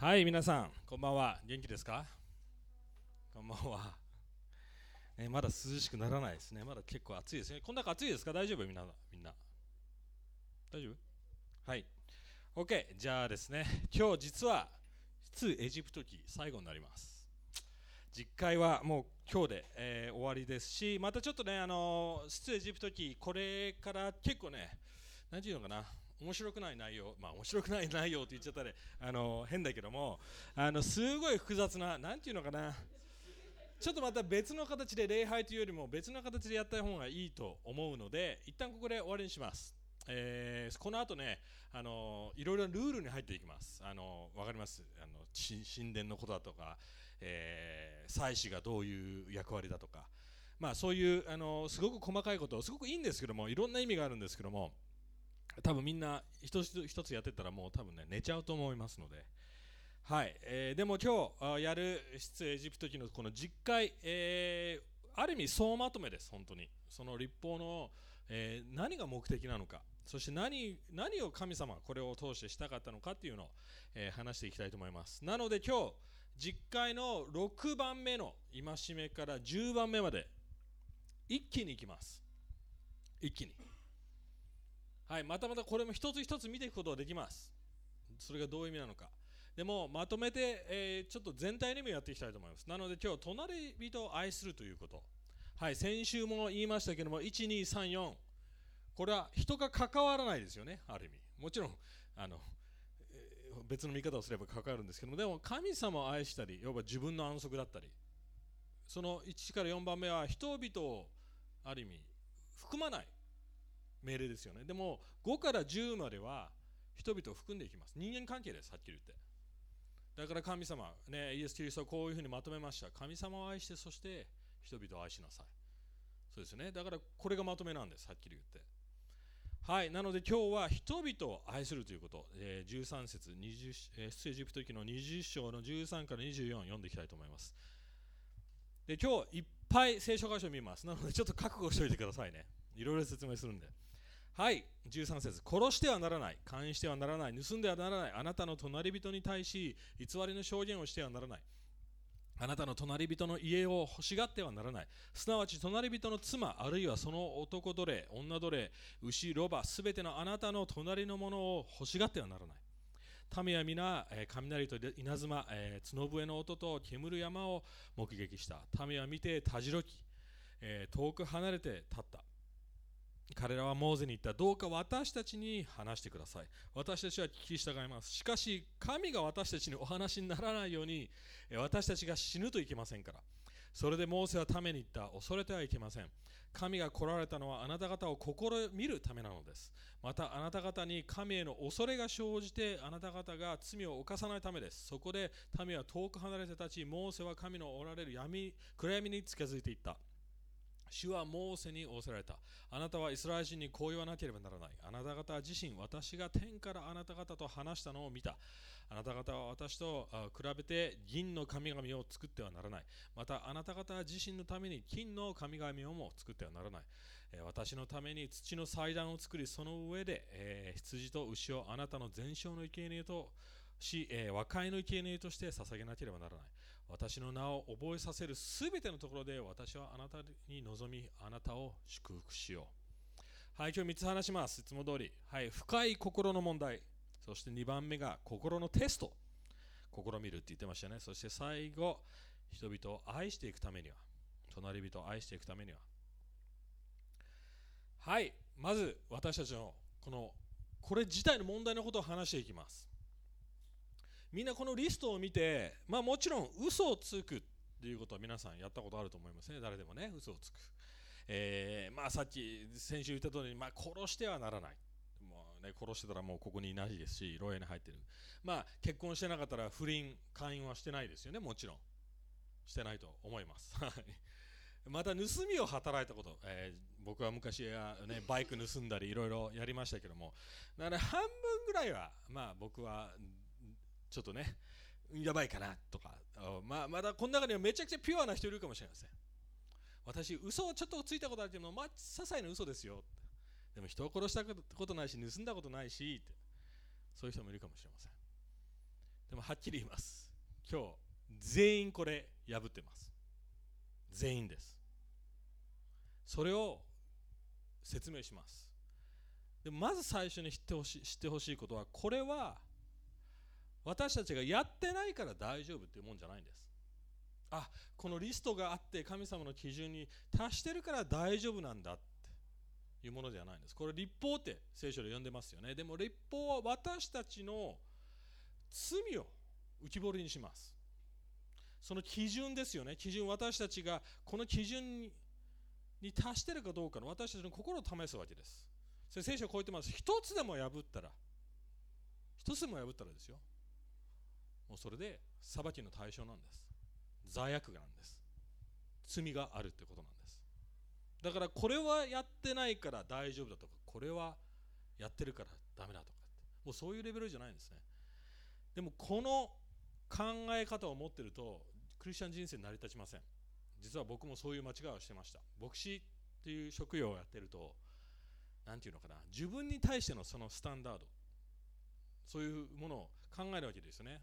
はい皆さん。こんばんは。元気ですか？こんばんは、ね、まだ涼しくならないですね。まだ結構暑いですね。こんな暑いですか？大丈夫？みんなみんな。大丈夫？はい。OK じゃあですね。今日実は出エジプト記最後になります。実会はもう今日で、えー、終わりですしまたちょっとねあの出エジプト記これから結構ね何て言うのかな。面白くない内容、まあ面白くない内容って言っちゃったら、あの変だけども、あのすごい複雑な、なんていうのかな、ちょっとまた別の形で礼拝というよりも別の形でやった方がいいと思うので、一旦ここで終わりにします。えー、この後ね、あのいろいろルールに入っていきます。あのわかります？あの神殿のことだとか、えー、祭司がどういう役割だとか、まあ、そういうあのすごく細かいこと、すごくいいんですけども、いろんな意味があるんですけども、多分みんな一つ一つやってたらもう多分ね寝ちゃうと思いますので、はい。えー、でも今日やる出エジプト記のこの実会、えー、ある意味総まとめです本当に。その立法の、えー、何が目的なのか。そして何何を神様これを通してしたかったのかっていうのを、えー、話していきたいと思います。なので今日実会の6番目の戒めから10番目まで一気にいきます。一気に。はい、またまたこれも一つ一つ見ていくことができます。それがどういう意味なのか。でもまとめて、えー、ちょっと全体の意味をやっていきたいと思います。なので今日、隣人を愛するということ。はい、先週も言いましたけども、1、2、3、4。これは人が関わらないですよね、ある意味。もちろん、あの、別の見方をすれば関わるんですけども、でも神様を愛したり、要は自分の安息だったり、その1から4番目は人々をある意味含まない。命令ですよね。でも5から10までは人々を含んでいきます。人間関係ですはっきり言って。だから神様ねイエス・キリストはこういうふうにまとめました。神様を愛してそして人々を愛しなさい。そうですね。だからこれがまとめなんですはっきり言って。はい。なので今日は人々を愛するということ、えー、13節20、えー、出エジプト記の20章の13から24読んでいきたいと思います。で今日いっぱい聖書箇所を見ます。なのでちょっと覚悟しておいてくださいね。いろいろ説明するんで。はい。13節。殺してはならない。監視してはならない。盗んではならない。あなたの隣人に対し偽りの証言をしてはならない。あなたの隣人の家を欲しがってはならない。すなわち隣人の妻あるいはその男奴隷女奴隷牛ロバすべてのあなたの隣のものを欲しがってはならない。民は皆、雷と稲妻、角笛の音と煙る山を目撃した。民は見てたじろき、遠く離れて立った。彼らはモーゼに言った。どうか私たちに話してください。私たちは聞き従います。しかし、神が私たちにお話にならないように、私たちが死ぬといけませんから。それでモーセはために言った。恐れてはいけません。神が来られたのはあなた方を試みるためなのです。またあなた方に神への恐れが生じてあなた方が罪を犯さないためです。そこで民は遠く離れて立ち、モーセは神のおられる闇暗闇に近づいていった。主はモーセに仰せられた。あなたはイスラエル人にこう言わなければならない。あなた方自身、私が天からあなた方と話したのを見た。あなた方は私と比べて銀の神々を作ってはならない。またあなた方自身のために金の神々をも作ってはならない。私のために土の祭壇を作り、その上で、え、羊と牛をあなたの全焼の生贄とし、え、和解の生贄として捧げなければならない。私の名を覚えさせるすべてのところで私はあなたに望み、あなたを祝福しよう。はい、今日3つ話します。いつも通り。はい、深い心の問題。そして2番目が心のテスト。試みるって言ってましたね。そして最後、人々を愛していくためには、隣人を愛していくためには。はい、まず私たちのこの、これ自体の問題のことを話していきます。みんなこのリストを見て、まあ、もちろん嘘をつくっていうことは皆さんやったことあると思いますね。誰でもね嘘をつく、えー、まあさっき先週言った通りに、まあ、殺してはならない。もう、ね、殺してたらもうここにいないですし牢屋に入ってる。まあ結婚してなかったら不倫会員はしてないですよね。もちろん。してないと思います。また盗みを働いたこと、えー、僕は昔は、ね、バイク盗んだりいろいろやりましたけども。だから半分ぐらいはまあ僕はちょっとねやばいかなとか。まあ、まだこの中にはめちゃくちゃピュアな人いるかもしれません。私嘘をちょっとついたことあるけどまあ些細な嘘ですよ。でも人を殺したことないし盗んだことないしそういう人もいるかもしれません。でもはっきり言います。今日全員これ破ってます。全員です。それを説明します。でまず最初に知ってほしい知ってほしいことはこれは私たちがやってないから大丈夫っていうもんじゃないんです。あこのリストがあって神様の基準に達してるから大丈夫なんだっていうものではないんです。これ立法って聖書で呼んでますよね。でも立法は私たちの罪を浮き彫りにします。その基準ですよね。基準私たちがこの基準に達してるかどうかの私たちの心を試すわけです。それ聖書をこう言ってます。一つでも破ったら。一つでも破ったらですよ。もうそれで裁きの対象なんです。罪悪がなんです。罪があるってことなんです。だからこれはやってないから大丈夫だとかこれはやってるからダメだとかもうそういうレベルじゃないんですね。でもこの考え方を持ってるとクリスチャン人生成り立ちません。実は僕もそういう間違いをしてました。牧師っていう職業をやってると何て言うのかな。自分に対してのそのスタンダード。そういうものを考えるわけですよね。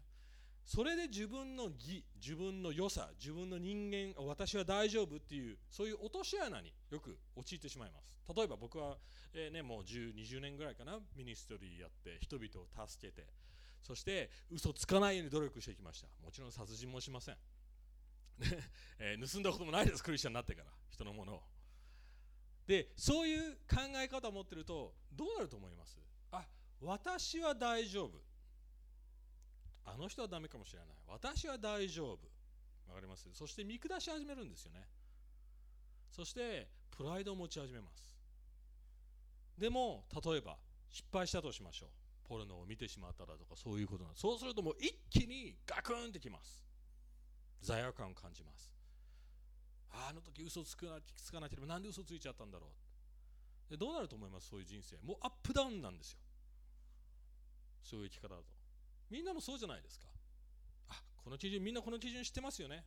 それで自分の義自分の良さ自分の人間私は大丈夫っていうそういう落とし穴によく陥ってしまいます。例えば僕は、えー、ね、もう10 20年ぐらいかなミニストリーやって人々を助けてそして嘘つかないように努力してきました。もちろん殺人もしません。えー、盗んだこともないですクリスチャンになってから人のものを。でそういう考え方を持ってるとどうなると思います？あ私は大丈夫。あの人はダメかもしれない。私は大丈夫。わかります？そして見下し始めるんですよね。そしてプライドを持ち始めます。でも例えば失敗したとしましょう。ポルノを見てしまったらとかそういうことなんそうするともう一気にガクンってきます。罪悪感を感じます。あの時嘘つくなつかなければなんで嘘ついちゃったんだろう。でどうなると思います？そういう人生。もうアップダウンなんですよ。そういう生き方だと。みんなもそうじゃないですか。あこの基準みんなこの基準知ってますよね。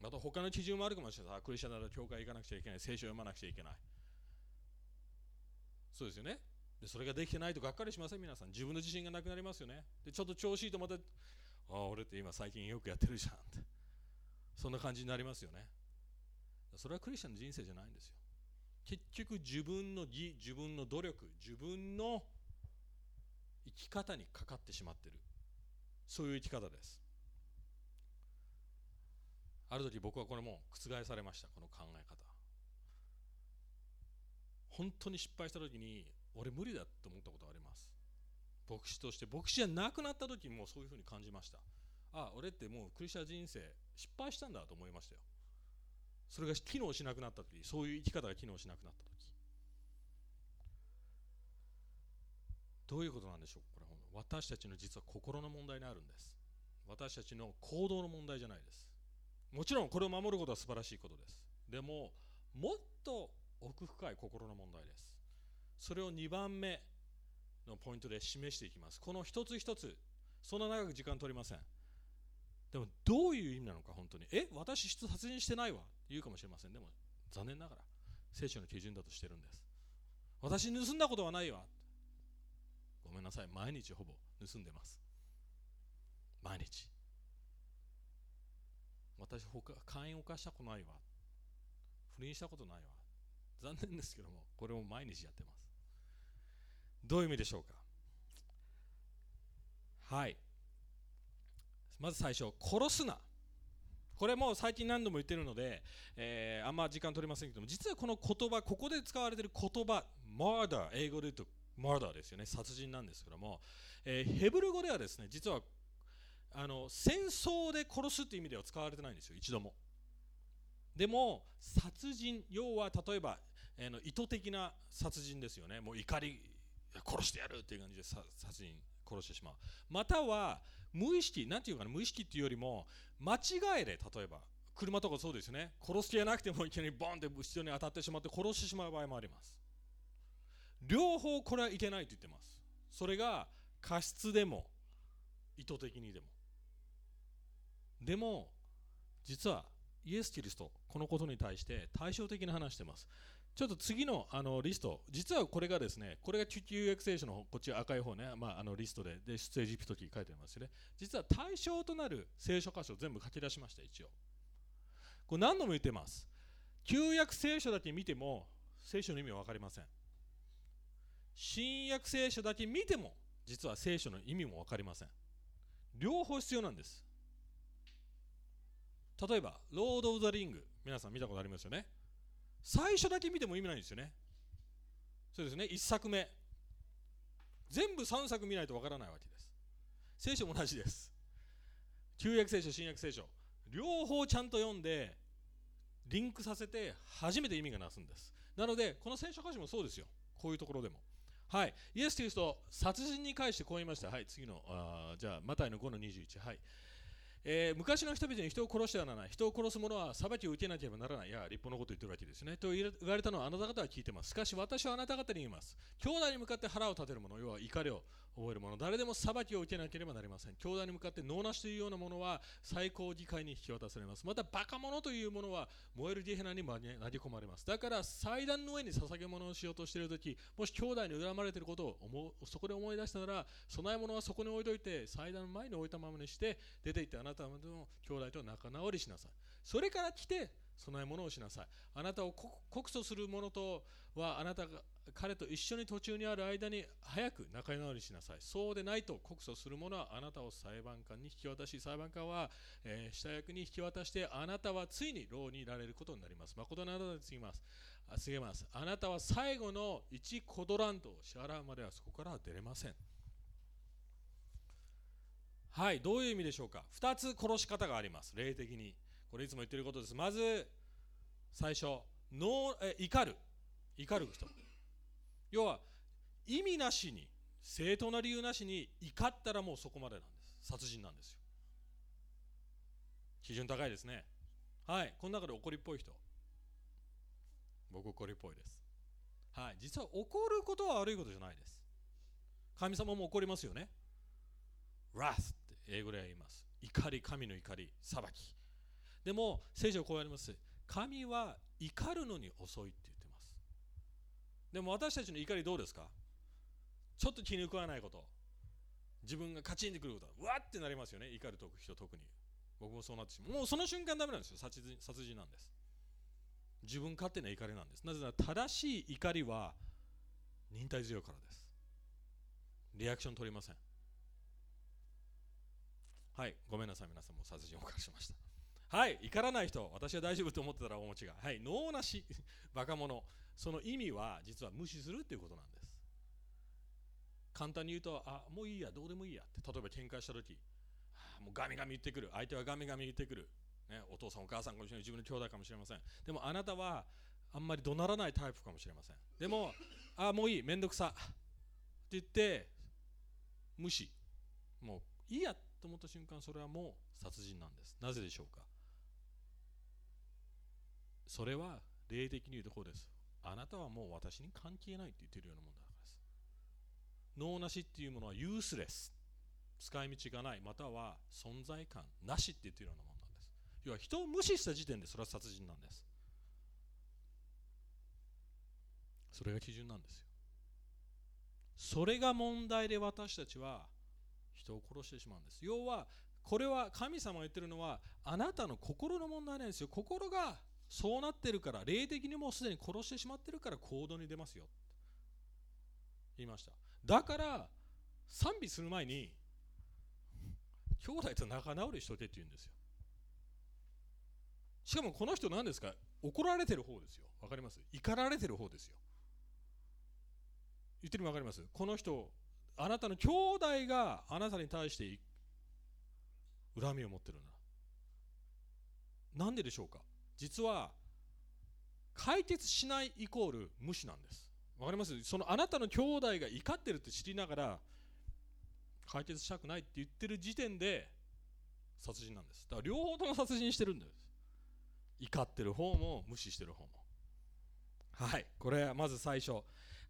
また他の基準もあるかもしれない。クリスチャンなら教会行かなくちゃいけない。聖書読まなくちゃいけない。そうですよね。でそれができてないとがっかりしません。皆さん自分の自信がなくなりますよね。でちょっと調子いいとまたああ俺って今最近よくやってるじゃん。ってそんな感じになりますよね。それはクリスチャンの人生じゃないんですよ。結局自分の義自分の努力自分の生き方にかかってしまってる。そういう生き方です。ある時僕はこれも覆されました。この考え方。本当に失敗した時に俺無理だと思ったことがあります。牧師として。牧師じゃなくなった時もそういうふうに感じました。ああ俺ってもうクリスチャン人生失敗したんだと思いましたよ。それが機能しなくなった時そういう生き方が機能しなくなった時。どういうことなんでしょう私たちの実は心の問題にあるんです。私たちの行動の問題じゃないです。もちろんこれを守ることは素晴らしいことです。でももっと奥深い心の問題です。それを2番目のポイントで示していきます。この一つ一つそんな長く時間取りません。でもどういう意味なのか本当に。え私殺人してないわ。言うかもしれません。でも残念ながら聖書の基準だとしてるんです。私盗んだことはないわ。ごめんなさい。毎日ほぼ盗んでます。毎日。私他会員を犯したことないわ。不倫したことないわ。残念ですけどもこれも毎日やってます。どういう意味でしょうか。はい。まず最初殺すな。これも最近何度も言ってるので、えー、あんま時間取りませんけども実はこの言葉ここで使われている言葉 murder 英語で言うと murder ですよね。殺人なんですけども、えー、ヘブル語ではですね実はあの戦争で殺すっていう意味では使われてないんですよ。一度も。でも殺人要は例えば、えー、の意図的な殺人ですよね。もう怒り殺してやるっていう感じで殺人殺してしまう。または無意識なんていうかな無意識っていうよりも間違えで例えば車とかそうですよね。殺す気がなくてもいきなりボンって後ろに当たってしまって殺してしまう場合もあります。両方これはいけないと言ってますそれが過失でも意図的にでもでも実はイエス・キリストこのことに対して対照的に話してますちょっと次のあのリスト、実はこれがですね、これが旧約聖書のこっち赤い方ね、まあ、あのリストで、で出エジプト記書いてますよね。実は対象となる聖書箇所を全部書き出しました、一応。これ何度も言ってます。旧約聖書だけ見ても、聖書の意味は分かりません。新約聖書だけ見ても、実は聖書の意味も分かりません。両方必要なんです。例えば、ロード・オブ・ザ・リング、皆さん見たことありますよね。最初だけ見ても意味ないんですよね。そうですね、1作目。全部3作見ないとわからないわけです。聖書も同じです。旧約聖書、新約聖書。両方ちゃんと読んで、リンクさせて初めて意味がなすんです。なので、この聖書歌詞もそうですよ。こういうところでも。はい。イエス・キリスト、殺人に関してこう言いました。はい。次の、あじゃあ、マタイの5の21。はい。えー、昔の人々に人を殺してはならない人を殺す者は裁きを受けなければならないいや立法のことを言ってるわけですねと言われたのはあなた方は聞いてますしかし私はあなた方に言います兄弟に向かって腹を立てる者要は怒りを覚える者誰でも裁きを受けなければなりません。兄弟に向かって脳なしというようなものは最高議会に引き渡されます。またバカ者というものは燃えるゲヘナに投げ込まれます。だから祭壇の上に捧げ物をしようとしている時もし兄弟に恨まれていることを思うそこで思い出したなら供え物はそこに置いといて祭壇の前に置いたままにして出て行ってあなたの兄弟と仲直りしなさい。それから来て供え物をしなさい。あなたを告訴する者とはあなたが彼と一緒に途中にある間に早く仲直りしなさい。そうでないと告訴する者はあなたを裁判官に引き渡し裁判官は、えー、下役に引き渡してあなたはついに牢にいられることになります。誠のあなたに告げます。告げます。あなたは最後の1コドラントを支払うまではそこからは出れません。はいどういう意味でしょうか。2つ殺し方があります。霊的に。これいつも言ってることです。まず最初のえ怒る。怒る人。要は意味なしに正当な理由なしに怒ったらもうそこまでなんです。殺人なんですよ。基準高いですね。はい。この中で怒りっぽい人。僕怒りっぽいです。はい。実は怒ることは悪いことじゃないです。神様も怒りますよね。Wrath って英語では言います。怒り神の怒り裁き。でも聖書はこうやります。神は怒るのに遅いって言ってます。でも私たちの怒りどうですか？ちょっと気に食わないこと。自分がカチンってくること。うわってなりますよね。怒る人特に。僕もそうなってしまう。もうその瞬間ダメなんですよ。殺人殺人なんです。自分勝手な怒りなんです。なぜなら正しい怒りは忍耐強いからです。リアクション取りません。はい。ごめんなさい。皆さんも殺人を犯しました。はい怒らない人私は大丈夫と思ってたら大間違いはい脳なし バカ者。その意味は実は無視するっていうことなんです。簡単に言うとあもういいやどうでもいいやって。例えば喧嘩した時もうガミガミ言ってくる。相手はガミガミ言ってくる、ね、お父さんお母さんかもしれない自分の兄弟かもしれません。でもあなたはあんまり怒鳴らないタイプかもしれません。でもあもういいめんどくさ。って言って無視。もういいやと思った瞬間それはもう殺人なんです。なぜでしょうか？それは霊的に言うとこうです。あなたはもう私に関係ないって言ってるようなものだからです。脳なしっていうものはユースレス。使い道がない。または存在感なしって言ってるようなものなんです。要は人を無視した時点でそれは殺人なんです。それが基準なんですよ。それが問題で私たちは人を殺してしまうんです。要はこれは神様が言ってるのはあなたの心の問題なんですよ。心がそうなってるから霊的にもうすでに殺してしまってるから行動に出ますよ。言いました。だから賛美する前に兄弟と仲直りしとけって言うんですよ。しかもこの人何ですか？怒られてる方ですよ。わかります？怒られてる方ですよ。言ってるの分かります？この人あなたの兄弟があなたに対して恨みを持ってるな。なんででしょうか？実は解決しないイコール無視なんです。わかります？そのあなたの兄弟が怒ってるって知りながら解決したくないって言ってる時点で殺人なんです。だから両方とも殺人してるんです。怒ってる方も無視してる方も。はい。これはまず最初。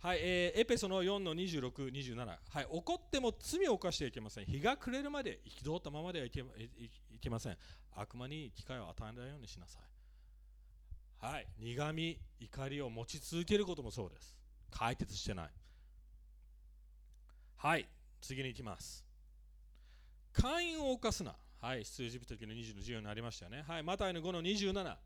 はい、えー、エペソの4の26、27、はい、怒っても罪を犯してはいけません。日が暮れるまで憤ったままではいけいけません。悪魔に機会を与えないようにしなさい。はい。苦み怒りを持ち続けることもそうです。解決してない。はい。次に行きます。会員を犯すな。はい。出エジプト記の20の14になりましたよね。はい。マタイの5の27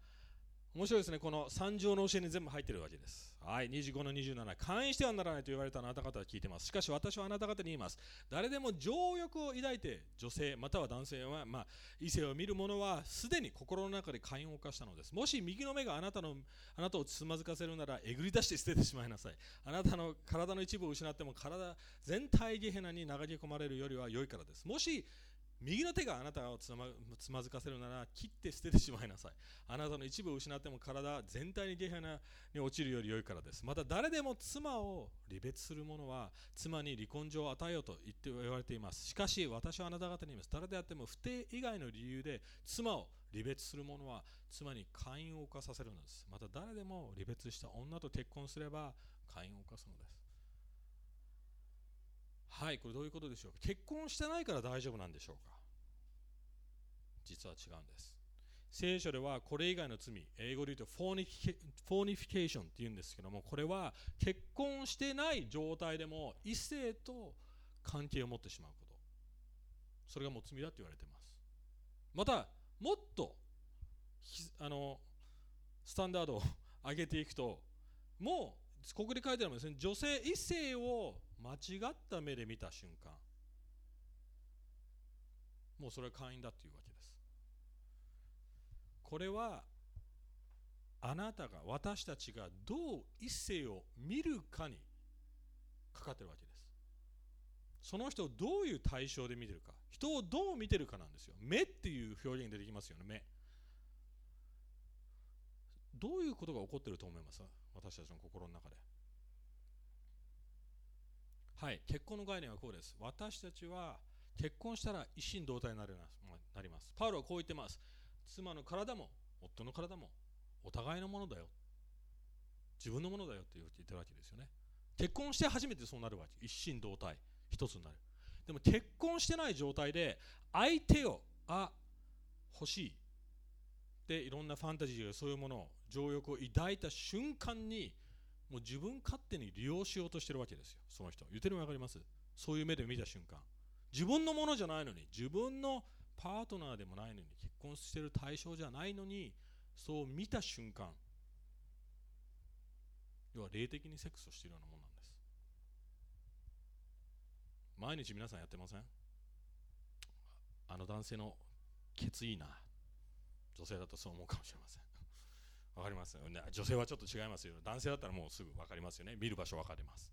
面白いですね、この三条の教えに全部入ってるわけです。はい、25の27、会員してはならないと言われたあなた方は聞いてます。しかし私はあなた方に言います。誰でも情欲を抱いて、女性または男性は、まあ、異性を見る者は、すでに心の中で会員を犯したのです。もし右の目があなたのあなたをつまずかせるなら、えぐり出して捨ててしまいなさい。あなたの体の一部を失っても、体全体ゲヘナに流れ込まれるよりは良いからです。もし右の手があなたをつまつまずかせるなら切って捨ててしまいなさい。あなたの一部を失っても体全体にゲヘナに落ちるより良いからですまた誰でも妻を離別する者は妻に離婚状を与えようと言って言われています。しかし私はあなた方に言います。誰であっても不定以外の理由で妻を離別する者は妻に会員を犯させるのです。また誰でも離別した女と結婚すれば会員を犯すのです。はいこれどういうことでしょうか？結婚してないから大丈夫なんでしょうか？実は違うんです。聖書ではこれ以外の罪英語で言うと fornication って言うんですけどもこれは結婚してない状態でも異性と関係を持ってしまうこと。それがもう罪だって言われてます。またもっとあのスタンダードを上げていくともうここで書いてあるんですね女性異性を間違った目で見た瞬間もうそれは会員だっていうわけです。これはあなたが私たちがどう一世を見るかにかかってるわけです。その人をどういう対象で見てるか人をどう見てるかなんですよ。目っていう表現出てきますよね目。どういうことが起こってると思います？私たちの心の中で。はい結婚の概念はこうです。私たちは結婚したら一心同体になります。パウロはこう言ってます。妻の体も夫の体もお互いのものだよ。自分のものだよって言ってるわけですよね。結婚して初めてそうなるわけ。一心同体。一つになる。でも結婚してない状態で相手をあ欲しい。でいろんなファンタジーやそういうものを情欲を抱いた瞬間にもう自分勝手に利用しようとしてるわけですよ。その人。言ってるの分かります？そういう目で見た瞬間。自分のものじゃないのに。自分のパートナーでもないのに。結婚してる対象じゃないのに。そう見た瞬間。要は霊的にセックスをしているようなものなんです。毎日皆さんやってません？あの男性のケツいいな女性だとそう思うかもしれません。わかりますよ。ね女性はちょっと違いますよ。男性だったらもうすぐ分かりますよね。見る場所分かります。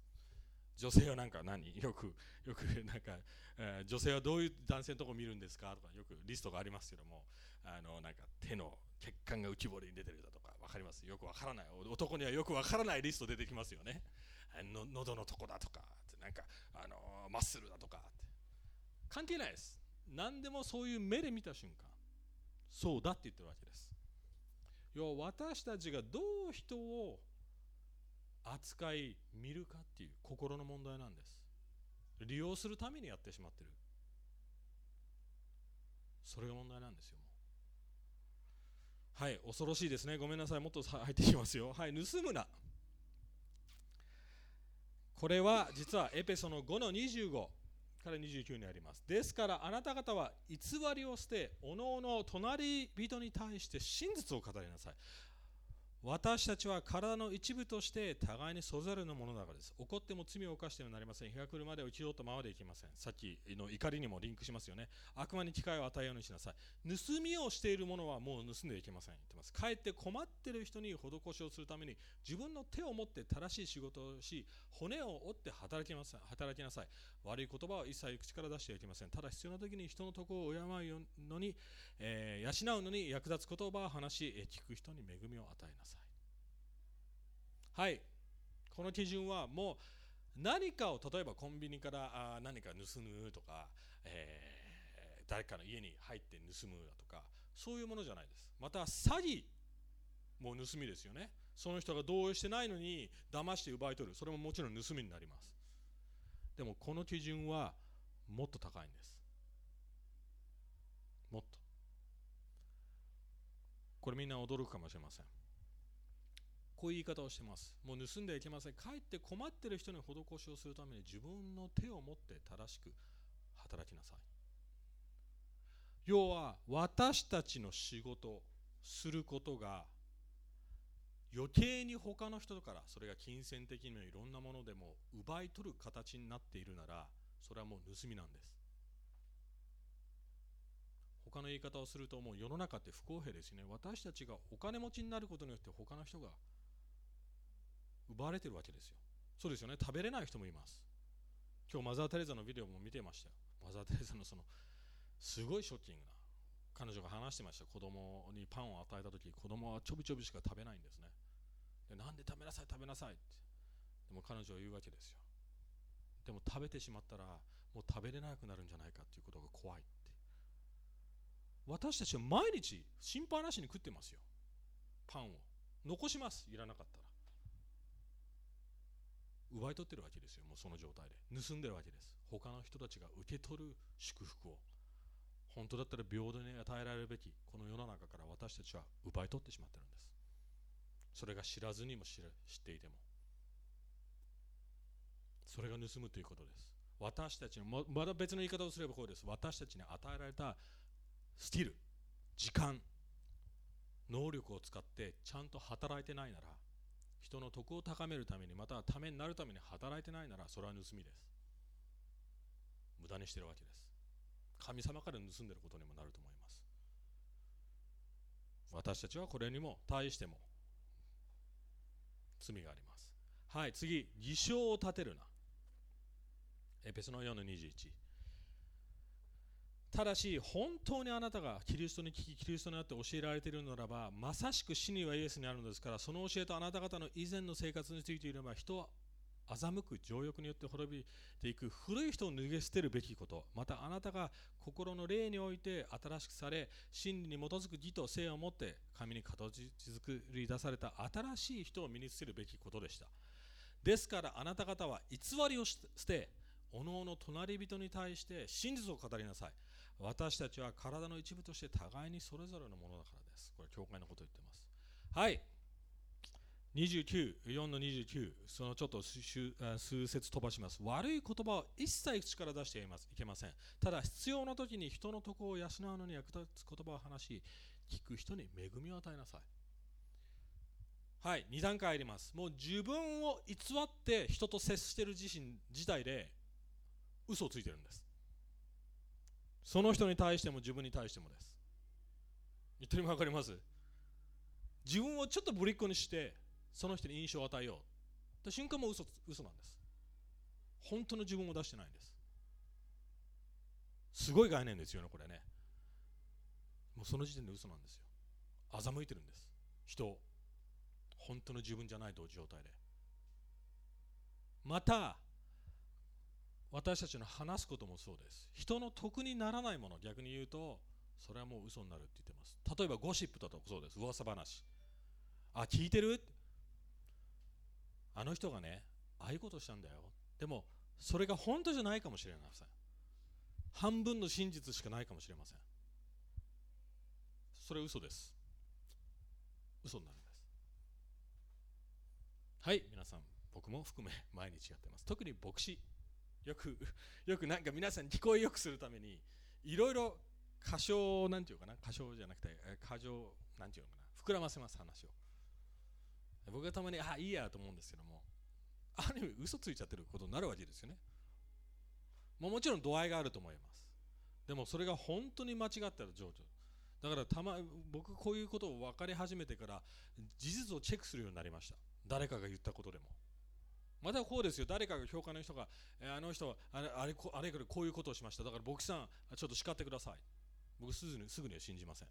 女性はなんか何？よくよくなんか、えー、女性はどういう男性のとこ見るんですか？とかよくリストがありますけども。あのなんか手の血管が浮き彫りに出てるだとか分かります？よく分からない。男にはよく分からないリスト出てきますよね。の喉のとこだとかなんかあのマッスルだとか。関係ないです。何でもそういう目で見た瞬間そうだって言ってるわけです。要は私たちがどう人を扱い見るかっていう心の問題なんです。利用するためにやってしまってる。それが問題なんですよはい恐ろしいですね。ごめんなさい。もっと入ってきますよ。はい盗むな。これは実はエペソの5の25から29にあります。ですからあなた方は偽りを捨て、おのおの隣人に対して真実を語りなさい。私たちは体の一部として互いにそれぞれのものだからです。怒っても罪を犯してはなりません。日が来るまで一度とままでいきません。さっきの怒りにもリンクしますよね。悪魔に機会を与えようにしなさい。盗みをしているものはもう盗んでいけません。言ってます。かえって困っている人に施しをするために自分の手を持って正しい仕事をし、骨を折って働きます働きなさい。悪い言葉は一切口から出してはいけません。ただ必要な時に人のところを敬うのに、えー、養うのに役立つ言葉を話し、聞く人に恵みを与えなさい。はい。この基準はもう何かを例えばコンビニからあ何か盗むとか、えー、誰かの家に入って盗むだとかそういうものじゃないです。また詐欺も盗みですよね。その人が同意してないのに騙して奪い取る。それももちろん盗みになります。でもこの基準はもっと高いんです。もっと。これみんな驚くかもしれません。こういう言い方をしてます。もう盗んではいけません。かえって困ってる人に施しをするために自分の手を持って正しく働きなさい。要は私たちの仕事することが余計に他の人からそれが金銭的にもいろんなものでも奪い取る形になっているならそれはもう盗みなんです。他の言い方をするともう世の中って不公平ですね。私たちがお金持ちになることによって他の人が奪われてるわけですよ。そうですよね。食べれない人もいます。今日マザー・テレザのビデオも見てましたよ。マザー・テレザのそのすごいショッキングな彼女が話してました。子供にパンを与えた時子供はちょびちょびしか食べないんですね。でなんで食べなさい食べなさいって。でも彼女は言うわけですよ。でも食べてしまったらもう食べれなくなるんじゃないかっていうことが怖い。私たちは毎日心配なしに食ってますよ。パンを。残します。いらなかったら。奪い取ってるわけですよ。もうその状態で。盗んでるわけです。他の人たちが受け取る祝福を。本当だったら平等に与えられるべき。この世の中から私たちは奪い取ってしまってるんです。それが知らずにも知っていても。それが盗むということです。私たちのまだ別の言い方をすればこうです。私たちに与えられたスキル時間能力を使ってちゃんと働いてないなら人の徳を高めるためにまたはためになるために働いてないならそれは盗みです。無駄にしてるわけです。神様から盗んでることにもなると思います。私たちはこれにも対しても罪があります。はい次偽証を立てるな。エペソの4の21ただし本当にあなたがキリストに聞きキリストにあって教えられているならばまさしく死にはイエスにあるのですからその教えとあなた方の以前の生活についていれば人は欺く情欲によって滅びていく古い人を脱げ捨てるべきこと。またあなたが心の霊において新しくされ真理に基づく義と性を持って神に形作り出された新しい人を身につけるべきことでした。ですからあなた方は偽りを捨ておのおの隣人に対して真実を語りなさい。私たちは体の一部として互いにそれぞれのものだからですこれ教会のことを言ってますはい29、4の29、そのちょっと数節飛ばします。悪い言葉を一切口から出していますいけません。ただ、必要な時に人の徳を養うのに役立つ言葉を話し、聞く人に恵みを与えなさい。はい、2段階あります。もう自分を偽って人と接している自身自体で嘘をついてるんです。その人に対しても自分に対してもです。言ってる意味分かります？自分をちょっとぶりっ子にしてその人に印象を与えよう。と瞬間も嘘嘘なんです。本当の自分を出してないんです。すごい概念ですよねこれね。もうその時点で嘘なんですよ。欺いてるんです。人を。本当の自分じゃないと状態で。また私たちの話すこともそうです。人の得にならないもの逆に言うとそれはもう嘘になるって言ってます。例えばゴシップだとそうです。噂話。あ聞いてる？あの人がねああいうことしたんだよ。でもそれが本当じゃないかもしれません。半分の真実しかないかもしれません。それ嘘です。嘘になるんです。はい皆さん僕も含め毎日やってます。特に牧師。よく よくなんか皆さん聞こえよくするためにいろいろ過小なんていうかな？過小じゃなくて過剰なんていうのかな？膨らませます話を。僕はたまにあいいやと思うんですけどもある意味嘘ついちゃってることになるわけですよね。ももちろん度合いがあると思います。でもそれが本当に間違ったら情緒。だからたま僕こういうことを分かり始めてから事実をチェックするようになりました。誰かが言ったことでも。またこうですよ。誰かが評価の人が、えー、あの人はあれあれあれこれこういうことをしました。だから牧師さんちょっと叱ってください。僕すぐにすぐには信じません。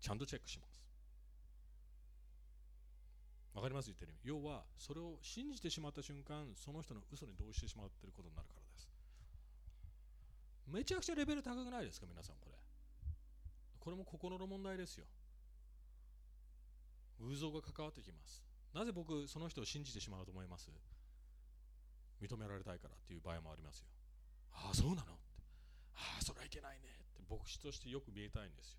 ちゃんとチェックします。わかります？言ってる要はそれを信じてしまった瞬間その人の嘘に同意してしまっていることになるからです。めちゃくちゃレベル高くないですか？皆さんこれ。これも心の問題ですよ。偶像が関わってきます。なぜ僕その人を信じてしまうと思います？認められたいからっていう場合もありますよ。ああそうなの？って。ああそれはいけないね。って。牧師としてよく見えたいんですよ。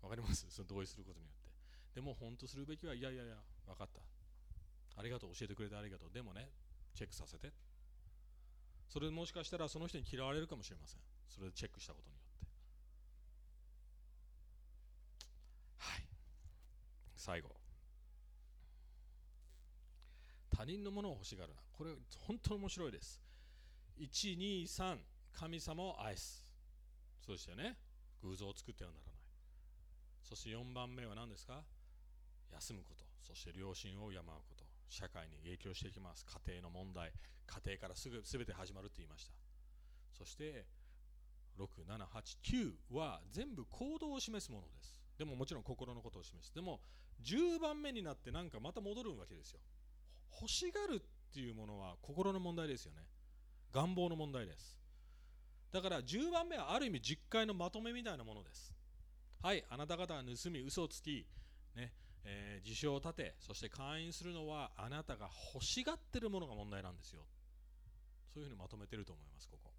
わかります？その同意することによって。でも本当するべきはいやいやいや分かった。ありがとう。教えてくれてありがとう。でもねチェックさせて。それもしかしたらその人に嫌われるかもしれません。それでチェックしたことによって。はい。最後。他人のものを欲しがるな。これ本当に面白いです。123神様を愛す。そしたよね。偶像を作ってはならない。そして4番目は何ですか？休むこと。そして良心を敬うこと。社会に影響していきます。家庭の問題。家庭からすぐ全て始まるって言いました。そして6789は全部行動を示すものです。でももちろん心のことを示す。でも10番目になってなんかまた戻るわけですよ。欲しがるっていうものは心の問題ですよね。願望の問題です。だから10番目はある意味実会のまとめみたいなものです。はいあなた方が盗み嘘をつきねえー、自称を立てそして会員するのはあなたが欲しがってるものが問題なんですよ。そういうふうにまとめてると思いますここ。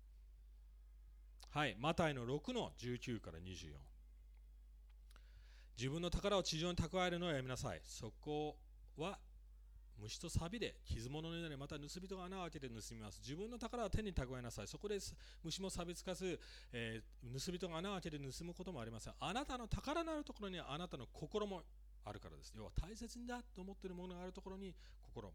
はいマタイの6の19から24自分の宝を地上に蓄えるのをやめなさい。そこは虫と錆で傷物になりまた盗人が穴を開けて盗みます。自分の宝は手に蓄えなさい。そこで虫も錆びつかず、えー、盗人が穴を開けて盗むこともありません。あなたの宝のあるところにあなたの心もあるからです。要は大切だと思っているものがあるところに心も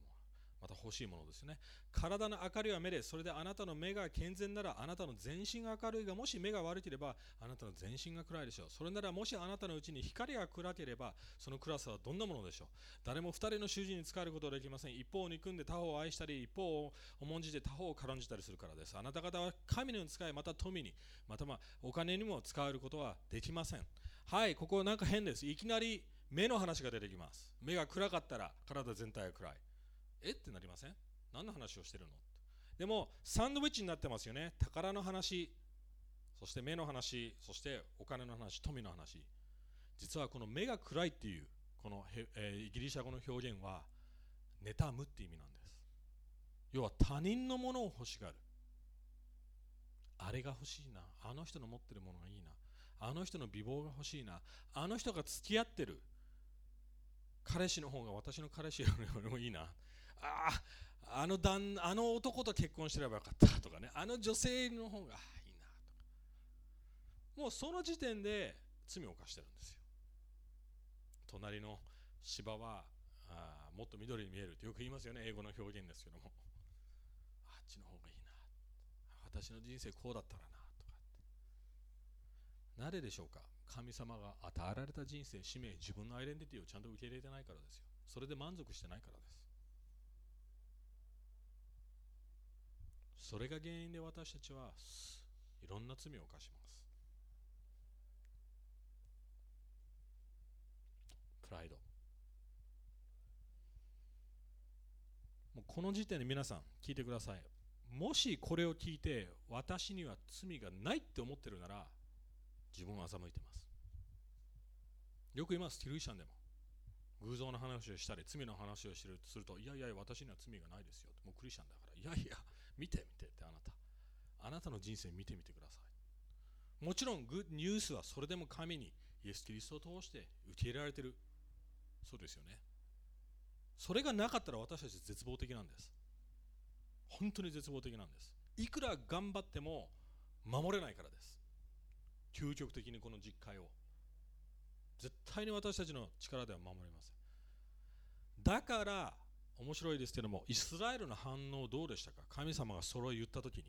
また欲しいものですね。体の明かりは目でそれであなたの目が健全ならあなたの全身が明るいがもし目が悪ければあなたの全身が暗いでしょう。それならもしあなたのうちに光が暗ければその暗さはどんなものでしょう。誰も2人の主人に使えることはできません。一方を憎んで他方を愛したり一方を重んじて他方を軽んじたりするからです。あなた方は神の使いまた富にまたまあお金にも使えることはできません。はいここなんか変です。いきなり目の話が出てきます。目が暗かったら体全体が暗い。え？ってなりません？何の話をしてるの？でもサンドウィッチになってますよね。宝の話。そして目の話。そしてお金の話。富の話。実はこの目が暗いっていうこのへ、えー、ギリシャ語の表現は妬むって意味なんです。要は他人のものを欲しがる。あれが欲しいな。あの人の持ってるものがいいな。あの人の美貌が欲しいな。あの人が付き合ってる。彼氏の方が私の彼氏よりもいいな。あああの旦あの男と結婚してればよかったとかね。あの女性の方がいいなとか。もうその時点で罪を犯してるんですよ。隣の芝はあもっと緑に見えるってよく言いますよね。英語の表現ですけども。あっちの方がいいな。私の人生こうだったらなとかって。なぜでしょうか。神様が与えられた人生使命自分のアイデンティティをちゃんと受け入れてないからですよ。それで満足してないからです。それが原因で私たちはいろんな罪を犯します。プライド。もうこの時点で皆さん聞いてください。もしこれを聞いて私には罪がないって思ってるなら自分を欺いてます。よく言います。キリシャンでも。偶像の話をしたり罪の話をするといやいや私には罪がないですよ。もうクリスチャンだから。いやいや見て見てってあなた。あなたの人生見てみてください。もちろんグッニュースはそれでも神にイエス・キリストを通して受け入れられてる。そうですよね。それがなかったら私たち絶望的なんです。本当に絶望的なんです。いくら頑張っても守れないからです。究極的にこの実会を。絶対に私たちの力では守れません。だから面白いですけどもイスラエルの反応どうでしたか？神様がそれを言った時に。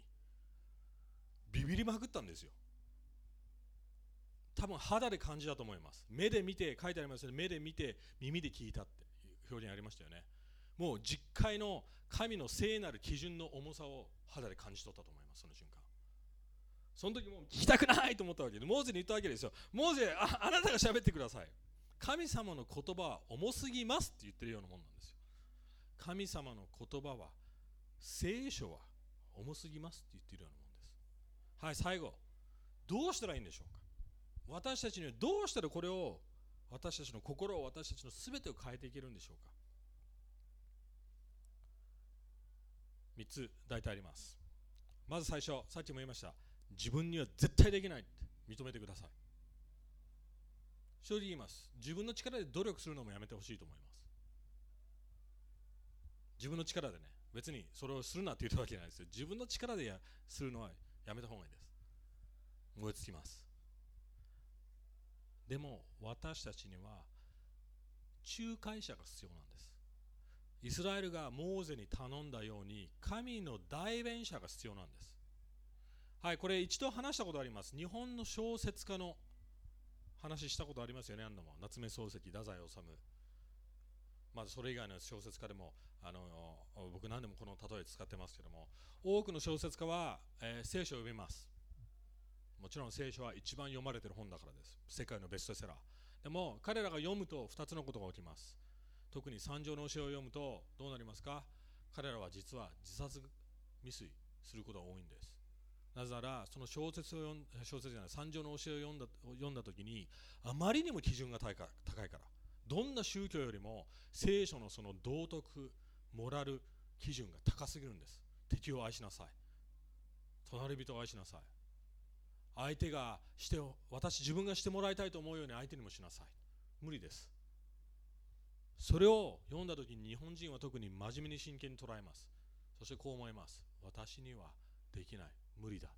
ビビりまくったんですよ。多分肌で感じたと思います。目で見て書いてありますよね。目で見て耳で聞いたって表現ありましたよね。もう実会の神の聖なる基準の重さを肌で感じ取ったと思いますその瞬間。その時もう聞きたくないと思ったわけでモーゼに言ったわけですよ。モーゼああなたが喋ってください。神様の言葉は重すぎますって言ってるようなもんなんですよ。神様の言葉は聖書は重すぎますって言っているようなもんです。はい最後。どうしたらいいんでしょうか？私たちにはどうしたらこれを私たちの心を私たちの全てを変えていけるんでしょうか？3つ大体あります。まず最初さっきも言いました。自分には絶対できないって認めてください。正直言います。自分の力で努力するのもやめてほしいと思います。自分の力でね別にそれをするなって言ったわけじゃないですよ。自分の力でやするのはやめた方がいいです。燃え尽きます。でも私たちには仲介者が必要なんです。イスラエルがモーゼに頼んだように神の代弁者が必要なんです。はいこれ一度話したことあります。日本の小説家の話したことありますよね何度も夏目漱石太宰治。まずそれ以外の小説家でもあの僕何でもこの例え使ってますけども多くの小説家は、えー、聖書を読みます。もちろん聖書は一番読まれてる本だからです。世界のベストセラー。でも彼らが読むと2つのことが起きます。特に三条の教えを読むとどうなりますか？彼らは実は自殺未遂することが多いんです。なぜならその小説を読ん小説じゃない三条の教えを読んだ読んだ時にあまりにも基準が高いからどんな宗教よりも聖書のその道徳モラル基準が高すぎるんです。敵を愛しなさい。隣人を愛しなさい。相手がして私自分がしてもらいたいと思うように相手にもしなさい。無理です。それを読んだ時に日本人は特に真面目に真剣に捉えます。そしてこう思います。私にはできない。無理だ。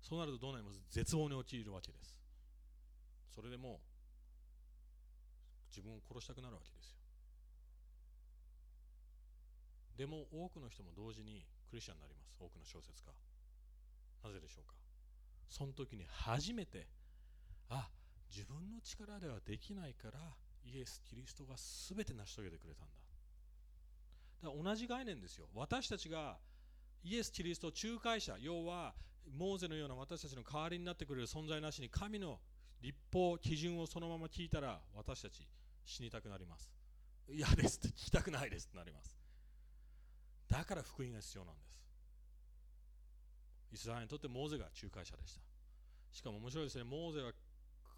そうなるとどうなります？絶望に陥るわけです。それでもう自分を殺したくなるわけですよ。でも多くの人も同時にクリスチャンになります。多くの小説家。なぜでしょうか。その時に初めてあ自分の力ではできないからイエス・キリストが全て成し遂げてくれたんだ。だから同じ概念ですよ。私たちがイエス・キリスト仲介者要はモーゼのような私たちの代わりになってくれる存在なしに神の立法基準をそのまま聞いたら私たち死にたくなります。嫌ですって聞きたくないですってなります。だから福音が必要なんです。イスラエルにとってモーゼが仲介者でした。しかも面白いですね。モーゼは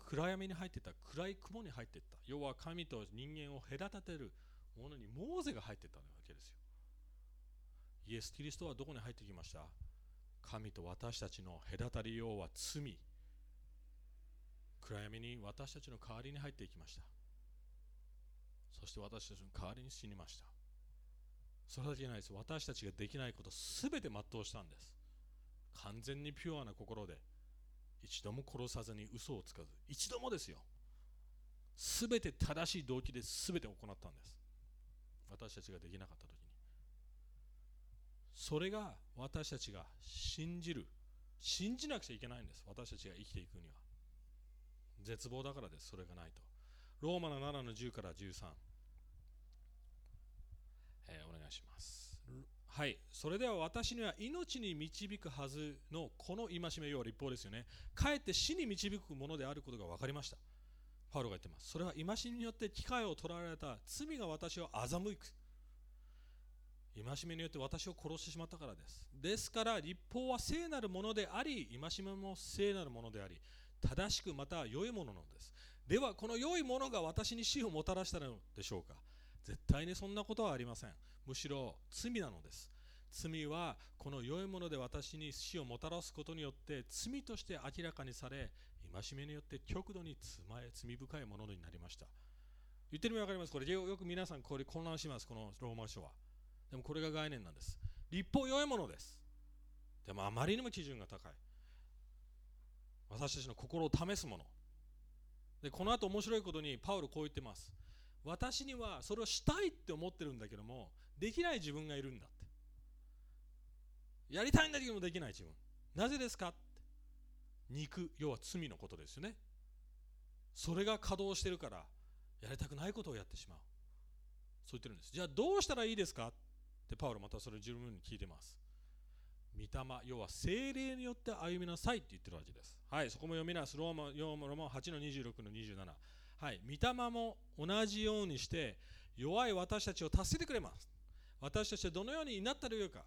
暗闇に入っていた。暗い雲に入っていった。要は神と人間を隔てるものにモーゼが入っていったわけですよ。イエス・キリストはどこに入ってきました？神と私たちの隔たりようは罪。暗闇に私たちの代わりに入っていきました。そして私たちの代わりに死にました。それだけじゃないです。私たちができないことすべて全うしたんです。完全にピュアな心で一度も殺さずに嘘をつかず一度もですよ。すべて正しい動機ですべて行ったんです。私たちができなかった時に。それが私たちが信じる信じなくちゃいけないんです。私たちが生きていくには。絶望だからです。それがないと。ローマの7の10から13、しますはい、それでは私には命に導くはずのこの戒め要は立法ですよね。かえって死に導くものであることが分かりました。パウロが言ってます。それは戒めによって機会を取られた罪が私を欺く。戒めによって私を殺してしまったからです。ですから立法は聖なるものであり、戒めも聖なるものであり、正しくまた良いものなのです。では、この良いものが私に死をもたらしたのでしょうか絶対にそんなことはありません。むしろ罪なのです。罪はこの良いもので私に死をもたらすことによって罪として明らかにされ戒めによって極度に罪深いものになりました。言ってる意味分かります？これよく皆さんこれ混乱しますこのローマ書は。でもこれが概念なんです。立法良いものです。でもあまりにも基準が高い。私たちの心を試すもの。でこの後面白いことにパウロこう言ってます。私にはそれをしたいって思ってるんだけどもできない自分がいるんだって。やりたいんだけどもできない自分。なぜですかって。肉要は罪のことですよね。それが稼働してるからやりたくないことをやってしまう。そう言ってるんです。じゃあどうしたらいいですかってパウロまたそれ十分に聞いてます。御霊要は精霊によって歩みなさいって言ってるわけです。はいそこも読みます。ローマローマ8の26の27はい御霊も同じようにして弱い私たちを助けてくれます。私たちはどのようになったらよいか。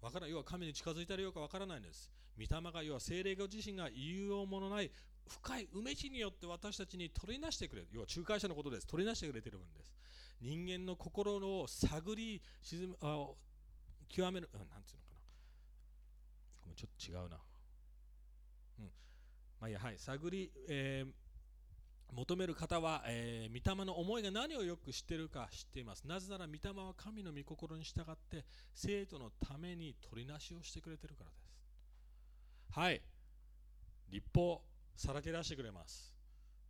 わから要は神に近づいたらよいか。わからないんです。御霊が要は精霊が自身が言いようものない深いうめきによって私たちに取りなしてくれる。要は仲介者のことです。取りなしてくれてるんです。人間の心を探り沈むあ極める何ていうのかな。ごめんちょっと違うな。うん。まあいやはい。探り、えー求める方は、えー、御霊の思いが何をよく知っているか知っています。なぜなら御霊は神の御心に従って生徒のために取りなしをしてくれているからです。はい。立法さらけ出してくれます。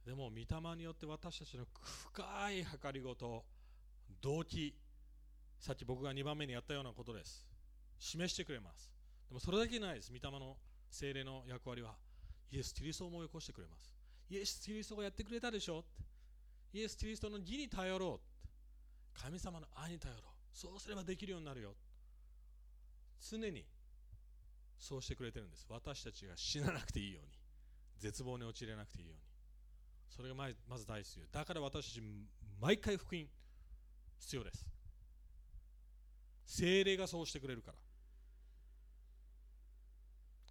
でも御霊によって私たちの深い計りごと動機さっき僕が2番目にやったようなことです。示してくれます。でもそれだけないです。御霊の精霊の役割は。イエス・キリストを思い起こしてくれます。イエス・キリストがやってくれたでしょ？イエス・キリストの義に頼ろう。神様の愛に頼ろう。そうすればできるようになるよ。常にそうしてくれてるんです。私たちが死ななくていいように。絶望に陥れなくていいように。それがまず大必要だから私たち毎回福音必要です。精霊がそうしてくれるか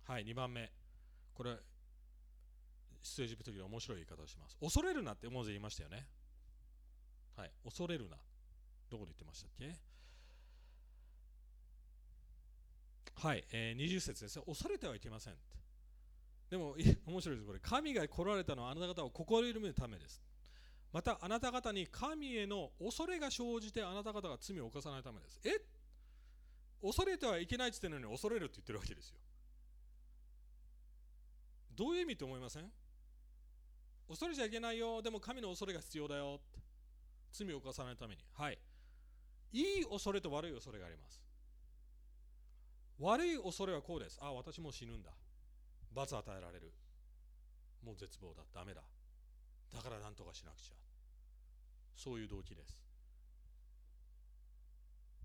ら。はい2番目。これ出エジプト記の面白い言い方をします。恐れるなってモーゼ言いましたよね。はい。恐れるな。どこで言ってましたっけ？はい、えー、20節です。恐れてはいけません。でも 面白いです。これ。神が来られたのはあなた方を心緩めるためです。またあなた方に神への恐れが生じてあなた方が罪を犯さないためです。え？恐れてはいけないって言ってるのに恐れるって言ってるわけですよ。どういう意味と思いません？恐れちゃいけないよ。でも神の恐れが必要だよ。罪を犯さないために。はい。いい恐れと悪い恐れがあります。悪い恐れはこうです。ああ私もう死ぬんだ。罰与えられる。もう絶望だ。ダメだ。だから何とかしなくちゃ。そういう動機です。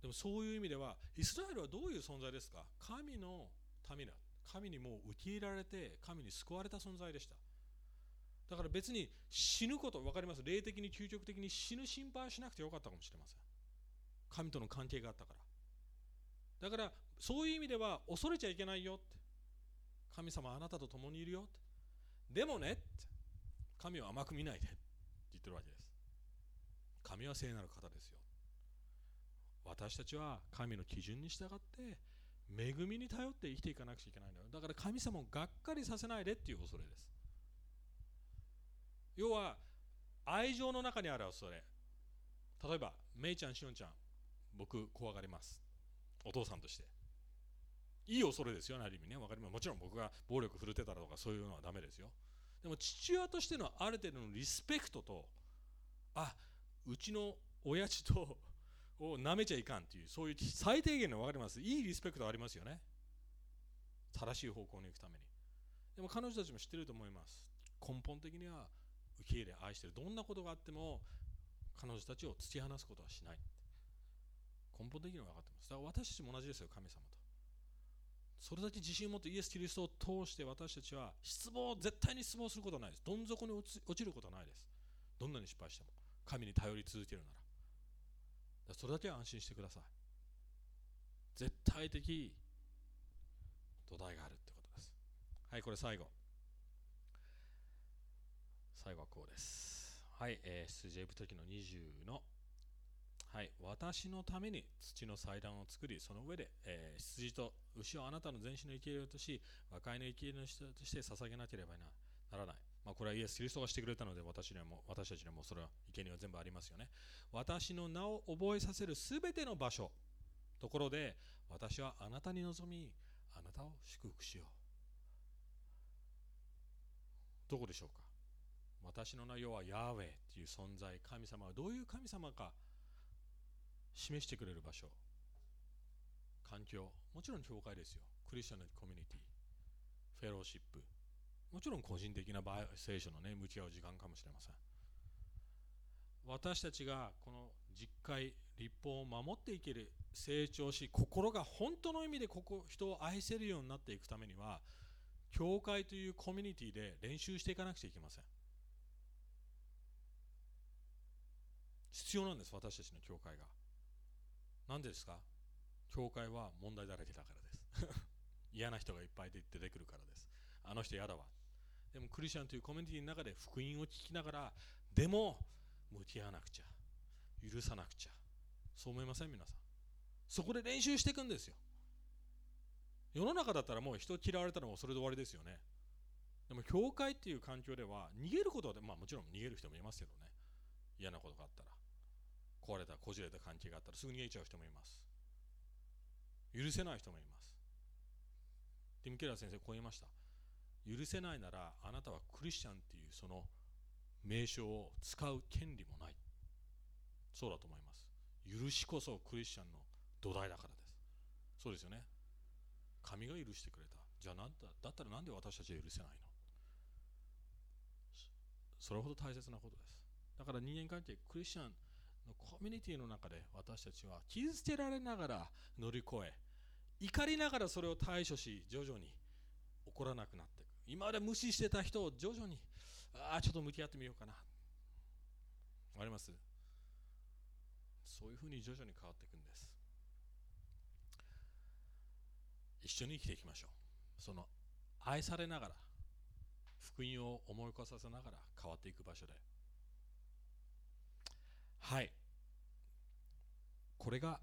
でもそういう意味ではイスラエルはどういう存在ですか？神の民だ神にもう受け入れられて神に救われた存在でした。だから別に死ぬこと分かります？霊的に究極的に死ぬ心配はしなくてよかったかもしれません。神との関係があったから。だからそういう意味では恐れちゃいけないよって。神様あなたと共にいるよって。でもねって。神を甘く見ないでって言ってるわけです。神は聖なる方ですよ私たちは神の基準に従って恵みに頼って生きていかなくちゃいけないのよ。だから神様をがっかりさせないでっていう恐れです。要は愛情の中にある恐れ例えばめいちゃんしおんちゃん僕怖がります。お父さんとして。いい恐れですよねある意味ね。分かります。もちろん僕が暴力振るってたらとかそういうのはダメですよ。でも父親としてのある程度のリスペクトとあうちの親父とを舐めちゃいかんっていうそういう最低限の分かります。いいリスペクトありますよね。正しい方向に行くために。でも彼女たちも知ってると思います。根本的には受け入れ愛してる。どんなことがあっても彼女たちを突き放すことはしない。根本的には分かってます。だから私たちも同じですよ神様と。それだけ自信を持ってイエス・キリストを通して私たちは失望絶対に失望することはないです。どん底に落ちることはないです。どんなに失敗しても神に頼り続けるなら。それだけは安心してください。絶対的土台があるってことです。はいこれ最後。最後はこうですはい、えー、羊エブト記の20のはい、私のために土の祭壇を作り、その上で、えー、羊と牛をあなたの全身の生き入れとし、和解の生き入れの人として捧げなければならない。まあ、これはイエス・キリストがしてくれたので私にはも私たちにはもうそれは生贄は全部ありますよね。私の名を覚えさせるすべての場所、ところで私はあなたに望み、あなたを祝福しよう。どこでしょうか？私の名はヤーウェイという存在、神様はどういう神様か示してくれる場所。環境もちろん教会ですよ。クリスチャンのコミュニティフェローシップもちろん個人的な聖書のね向き合う時間かもしれません。私たちがこの実会立法を守っていける成長し心が本当の意味でここ人を愛せるようになっていくためには教会というコミュニティで練習していかなくちゃいけません。必要なんです私たちの教会が。何でですか？教会は問題だらけだからです。嫌な人がいっぱい出てくるからです。あの人嫌だわ。でもクリスチャンというコミュニティの中で福音を聞きながらでも向き合わなくちゃ許さなくちゃ。そう思いません皆さん。そこで練習していくんですよ。世の中だったらもう人嫌われたらもうそれで終わりですよね。でも教会っていう環境では逃げることでまあもちろん逃げる人もいますけどね。嫌なことがあったら。壊れたこじれた関係があったらすぐ逃げちゃう人もいます。許せない人もいます。ティム・ケラー先生こう言いました。許せないならあなたはクリスチャンっていうその名称を使う権利もない。そうだと思います。許しこそクリスチャンの土台だからです。そうですよね。神が許してくれた。じゃあなんだだったらなんで私たちは許せないの？それほど大切なことです。だから人間関係クリスチャンコミュニティの中で私たちは傷つけられながら乗り越え怒りながらそれを対処し徐々に怒らなくなっていく。今まで無視してた人を徐々にああちょっと向き合ってみようかな。わかります？そういうふうに徐々に変わっていくんです。一緒に生きていきましょう。その愛されながら福音を思い起こさせながら変わっていく場所で。はい。これが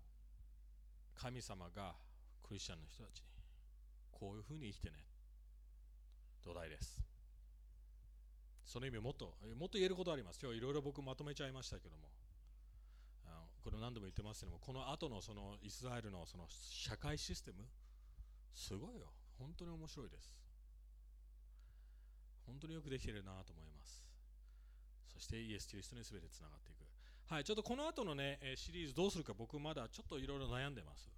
神様がクリスチャンの人たちにこういうふうに生きてね土台です。その意味もっともっと言えることあります。今日いろいろ僕まとめちゃいましたけども。あのこれ何度も言ってますけどもこの後のそのイスラエルのその社会システムすごいよ。本当に面白いです。本当によくできてるなと思います。そしてイエス・キリストに全てつながっていく。はいちょっとこの後のねシリーズどうするか僕まだちょっといろいろ悩んでます。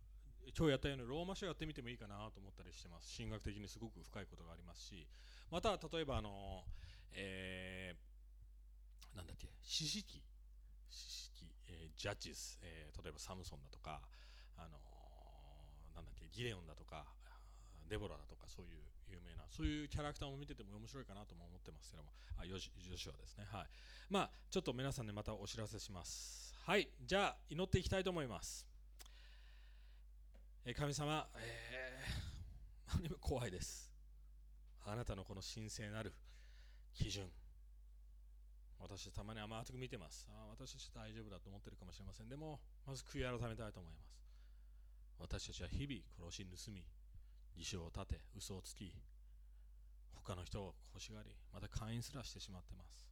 今日やったようにローマ書やってみてもいいかなと思ったりしてます。神学的にすごく深いことがありますし。また例えばあのえー、なんだっけ四式四式、えー、ジャッジズ、えー、例えばサムソンだとかあのなんだっけギレオンだとかデボラだとかそういう有名なそういうキャラクターも見てても面白いかなとも思ってますけども。あヨシヨシュアですね。はい。まあちょっと皆さんにまたお知らせします。はい。じゃあ祈っていきたいと思います。え神様、えー、何も怖いです。あなたのこの神聖なる基準。私たまに甘く見てます。あ私たち大丈夫だと思ってるかもしれません。でもまず悔い改めたいと思います。私たちは日々殺し盗み偽証を立て嘘をつき他の人を欲しがりまた会員すらしてしまってます。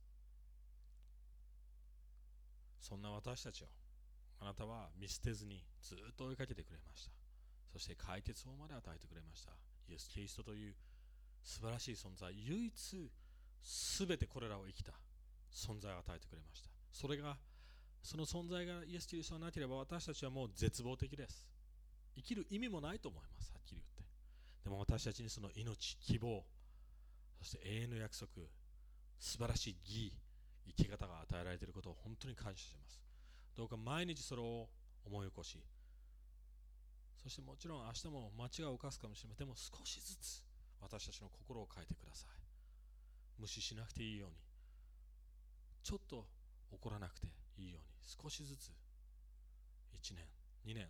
そんな私たちをあなたは見捨てずにずっと追いかけてくれました。そして解決法まで与えてくれました。イエス・キリストという素晴らしい存在唯一全てこれらを生きた存在を与えてくれました。それがその存在がイエス・キリストがなければ私たちはもう絶望的です。生きる意味もないと思います。でも私たちにその命希望そして永遠の約束素晴らしい義生き方が与えられていることを本当に感謝します。どうか毎日それを思い起こしそしてもちろん明日も間違いを犯すかもしれません。でも少しずつ私たちの心を変えてください。無視しなくていいように。ちょっと怒らなくていいように。少しずつ1年2年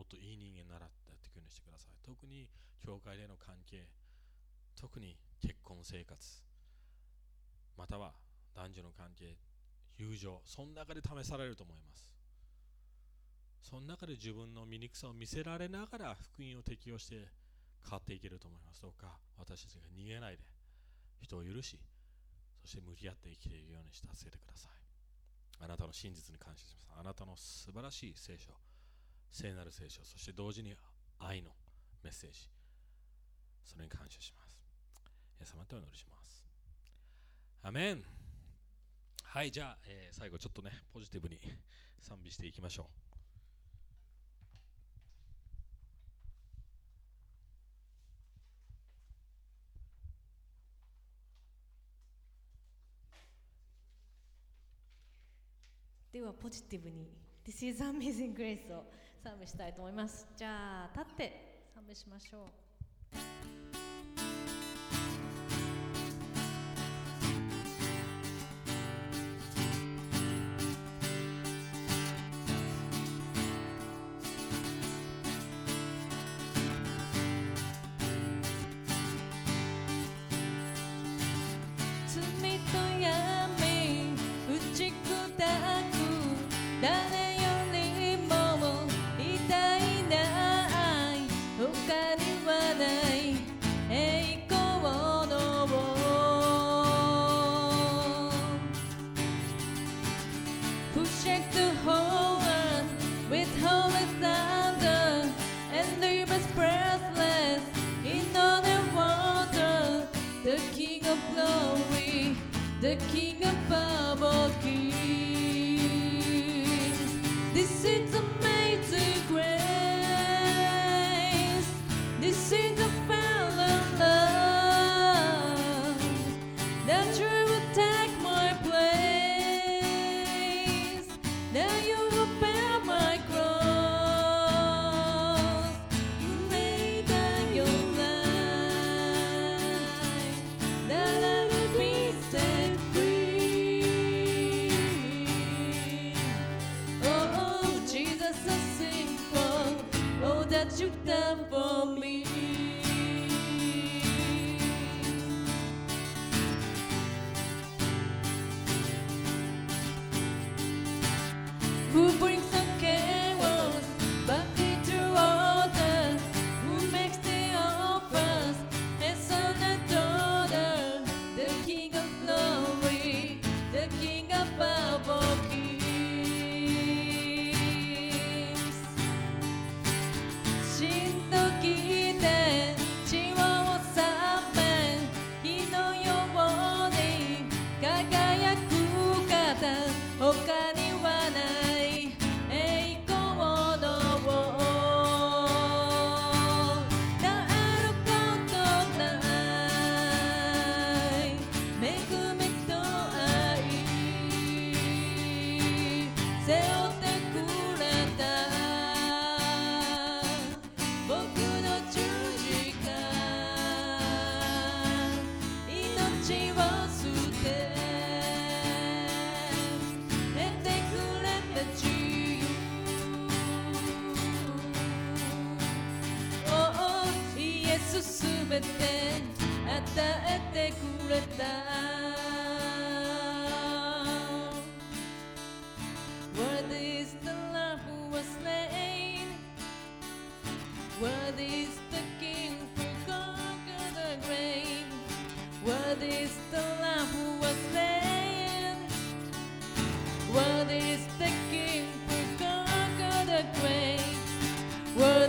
もっといい人間にならってやっていくようにしてください。特に教会での関係特に結婚生活または男女の関係友情その中で試されると思います。その中で自分の醜さを見せられながら福音を適用して変わっていけると思います。どうか私たちが逃げないで人を許しそして向き合って生きていくようにして助けてください。あなたの真実に感謝します。あなたの素晴らしい聖書聖なる聖書そして同時に愛のメッセージそれに感謝します。イエス様とお祈りします。アメン。はいじゃあ、えー、最後ちょっとねポジティブに賛美していきましょう。ではポジティブに。This is Amazing Grace を賛美したいと思います。じゃあ立って賛美しましょう。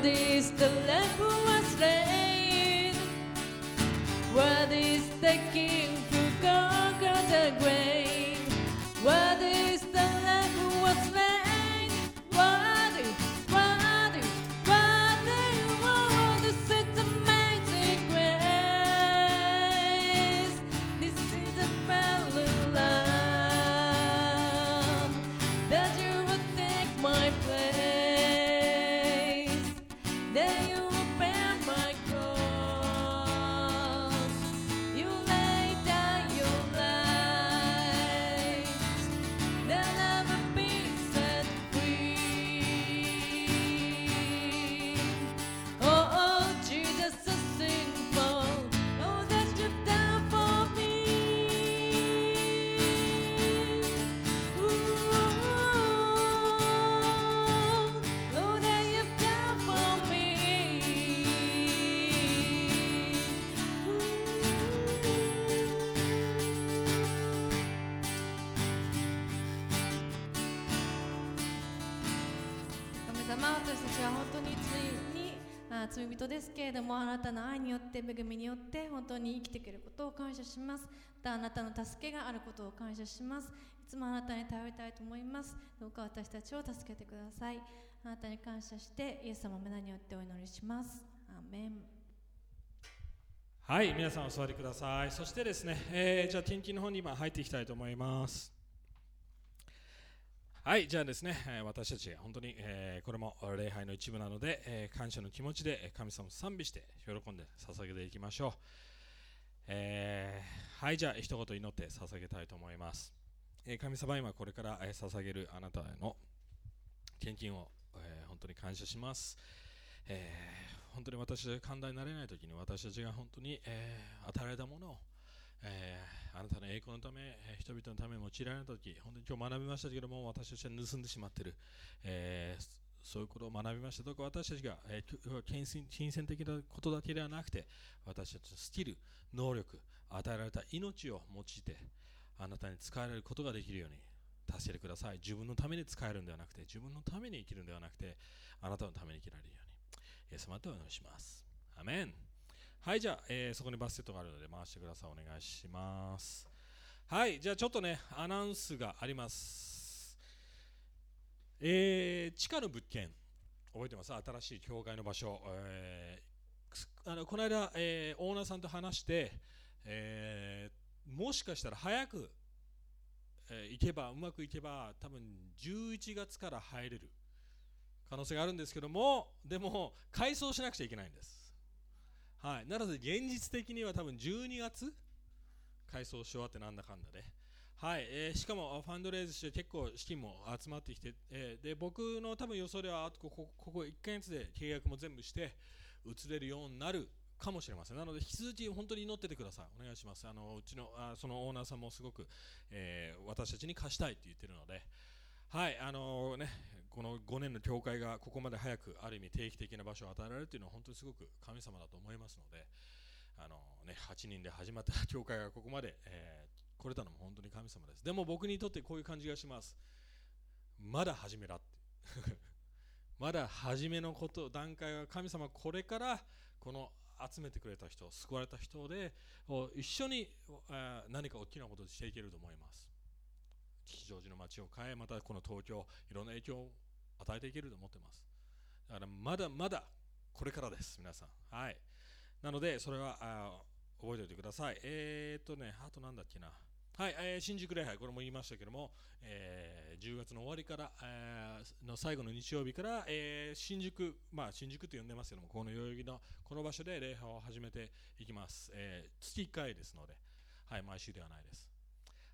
Worthy is the Lamb who was slain. Worthy is the King って恵みによって本当に生きていけることを感謝します。またあなたの助けがあることを感謝します。いつもあなたに頼りたいと思います。どうか私たちを助けてください。あなたに感謝してイエス様の皆によってお祈りします。アーメン。はい、皆さんお座りください。そしてですね、えーじゃあ天気の方に今入っていきたいと思います。はい、じゃあですね、私たち本当に、えーこれも礼拝の一部なので、えー感謝の気持ちで神様を賛美して喜んで捧げていきましょう。えーはい、じゃあ一言祈って捧げたいと思います。えー神様今これから、えー捧げるあなたへの献金を、えー本当に感謝します。えー本当に私たちが寛大になれないときに私たちが本当に、えー与えられたものを、えーあなたの栄光のため、人々のために用いられたとき本当に今日学びましたけども私たちは盗んでしまっている、えーそういうことを学びましたどうか私たちが、えー金銭的なことだけではなくて私たちのスキル能力与えられた命を用いてあなたに使えられることができるように助けてください自分のために使えるんではなくて自分のために生きるんではなくてあなたのために生きられるようにイエス様とお祈りします。アメン。はい、じゃあ、えーそこにバスケットがあるので回してください。お願いします。はいじゃあちょっとねアナウンスがありますえー、地下の物件覚えてます？新しい教会の場所、えー、あのこの間、えー、オーナーさんと話して、えー、もしかしたら早く、えー、行けばうまくいけば多分11月から入れる可能性があるんですけどもでも改装しなくちゃいけないんですはい。なので現実的には多分12月？改装し終わってなんだかんだで、はい。えー、しかもファンドレイズして結構資金も集まってきて、えー、で僕の多分予想ではあとここここ1ヶ月で契約も全部して移れるようになるかもしれません。なので引き続き本当に祈っててください。お願いします。あのうちのあそのオーナーさんもすごく、えー、私たちに貸したいって言ってるので。はい。あのねこの5年の教会がここまで早くある意味定期的な場所を与えられるというのは本当にすごく神様だと思いますのであのね、8人で始まった教会がここまで、えー、来れたのも本当に神様です。でも僕にとってこういう感じがします。まだ始めだって。まだ初めのこと、段階は神様これからこの集めてくれた人、救われた人で一緒に何か大きなことをしていけると思います。吉祥寺の街を変え、またこの東京、いろんな影響を与えていけると思ってます。だからまだまだこれからです、皆さん。はい。なので、それはあ覚えておいてください。えー、っとね、あとなんだっけな。はい、えー、新宿礼拝、これも言いましたけども、えー、10月の終わりから、えー、の最後の日曜日から、えー、新宿、まあ新宿と呼んでますけども、この代々木のこの場所で礼拝を始めていきます。えー、月1回ですので、はい、毎週ではないです。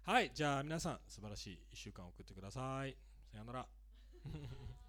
はい、じゃあ皆さん、素晴らしい1週間を送ってください。さよなら。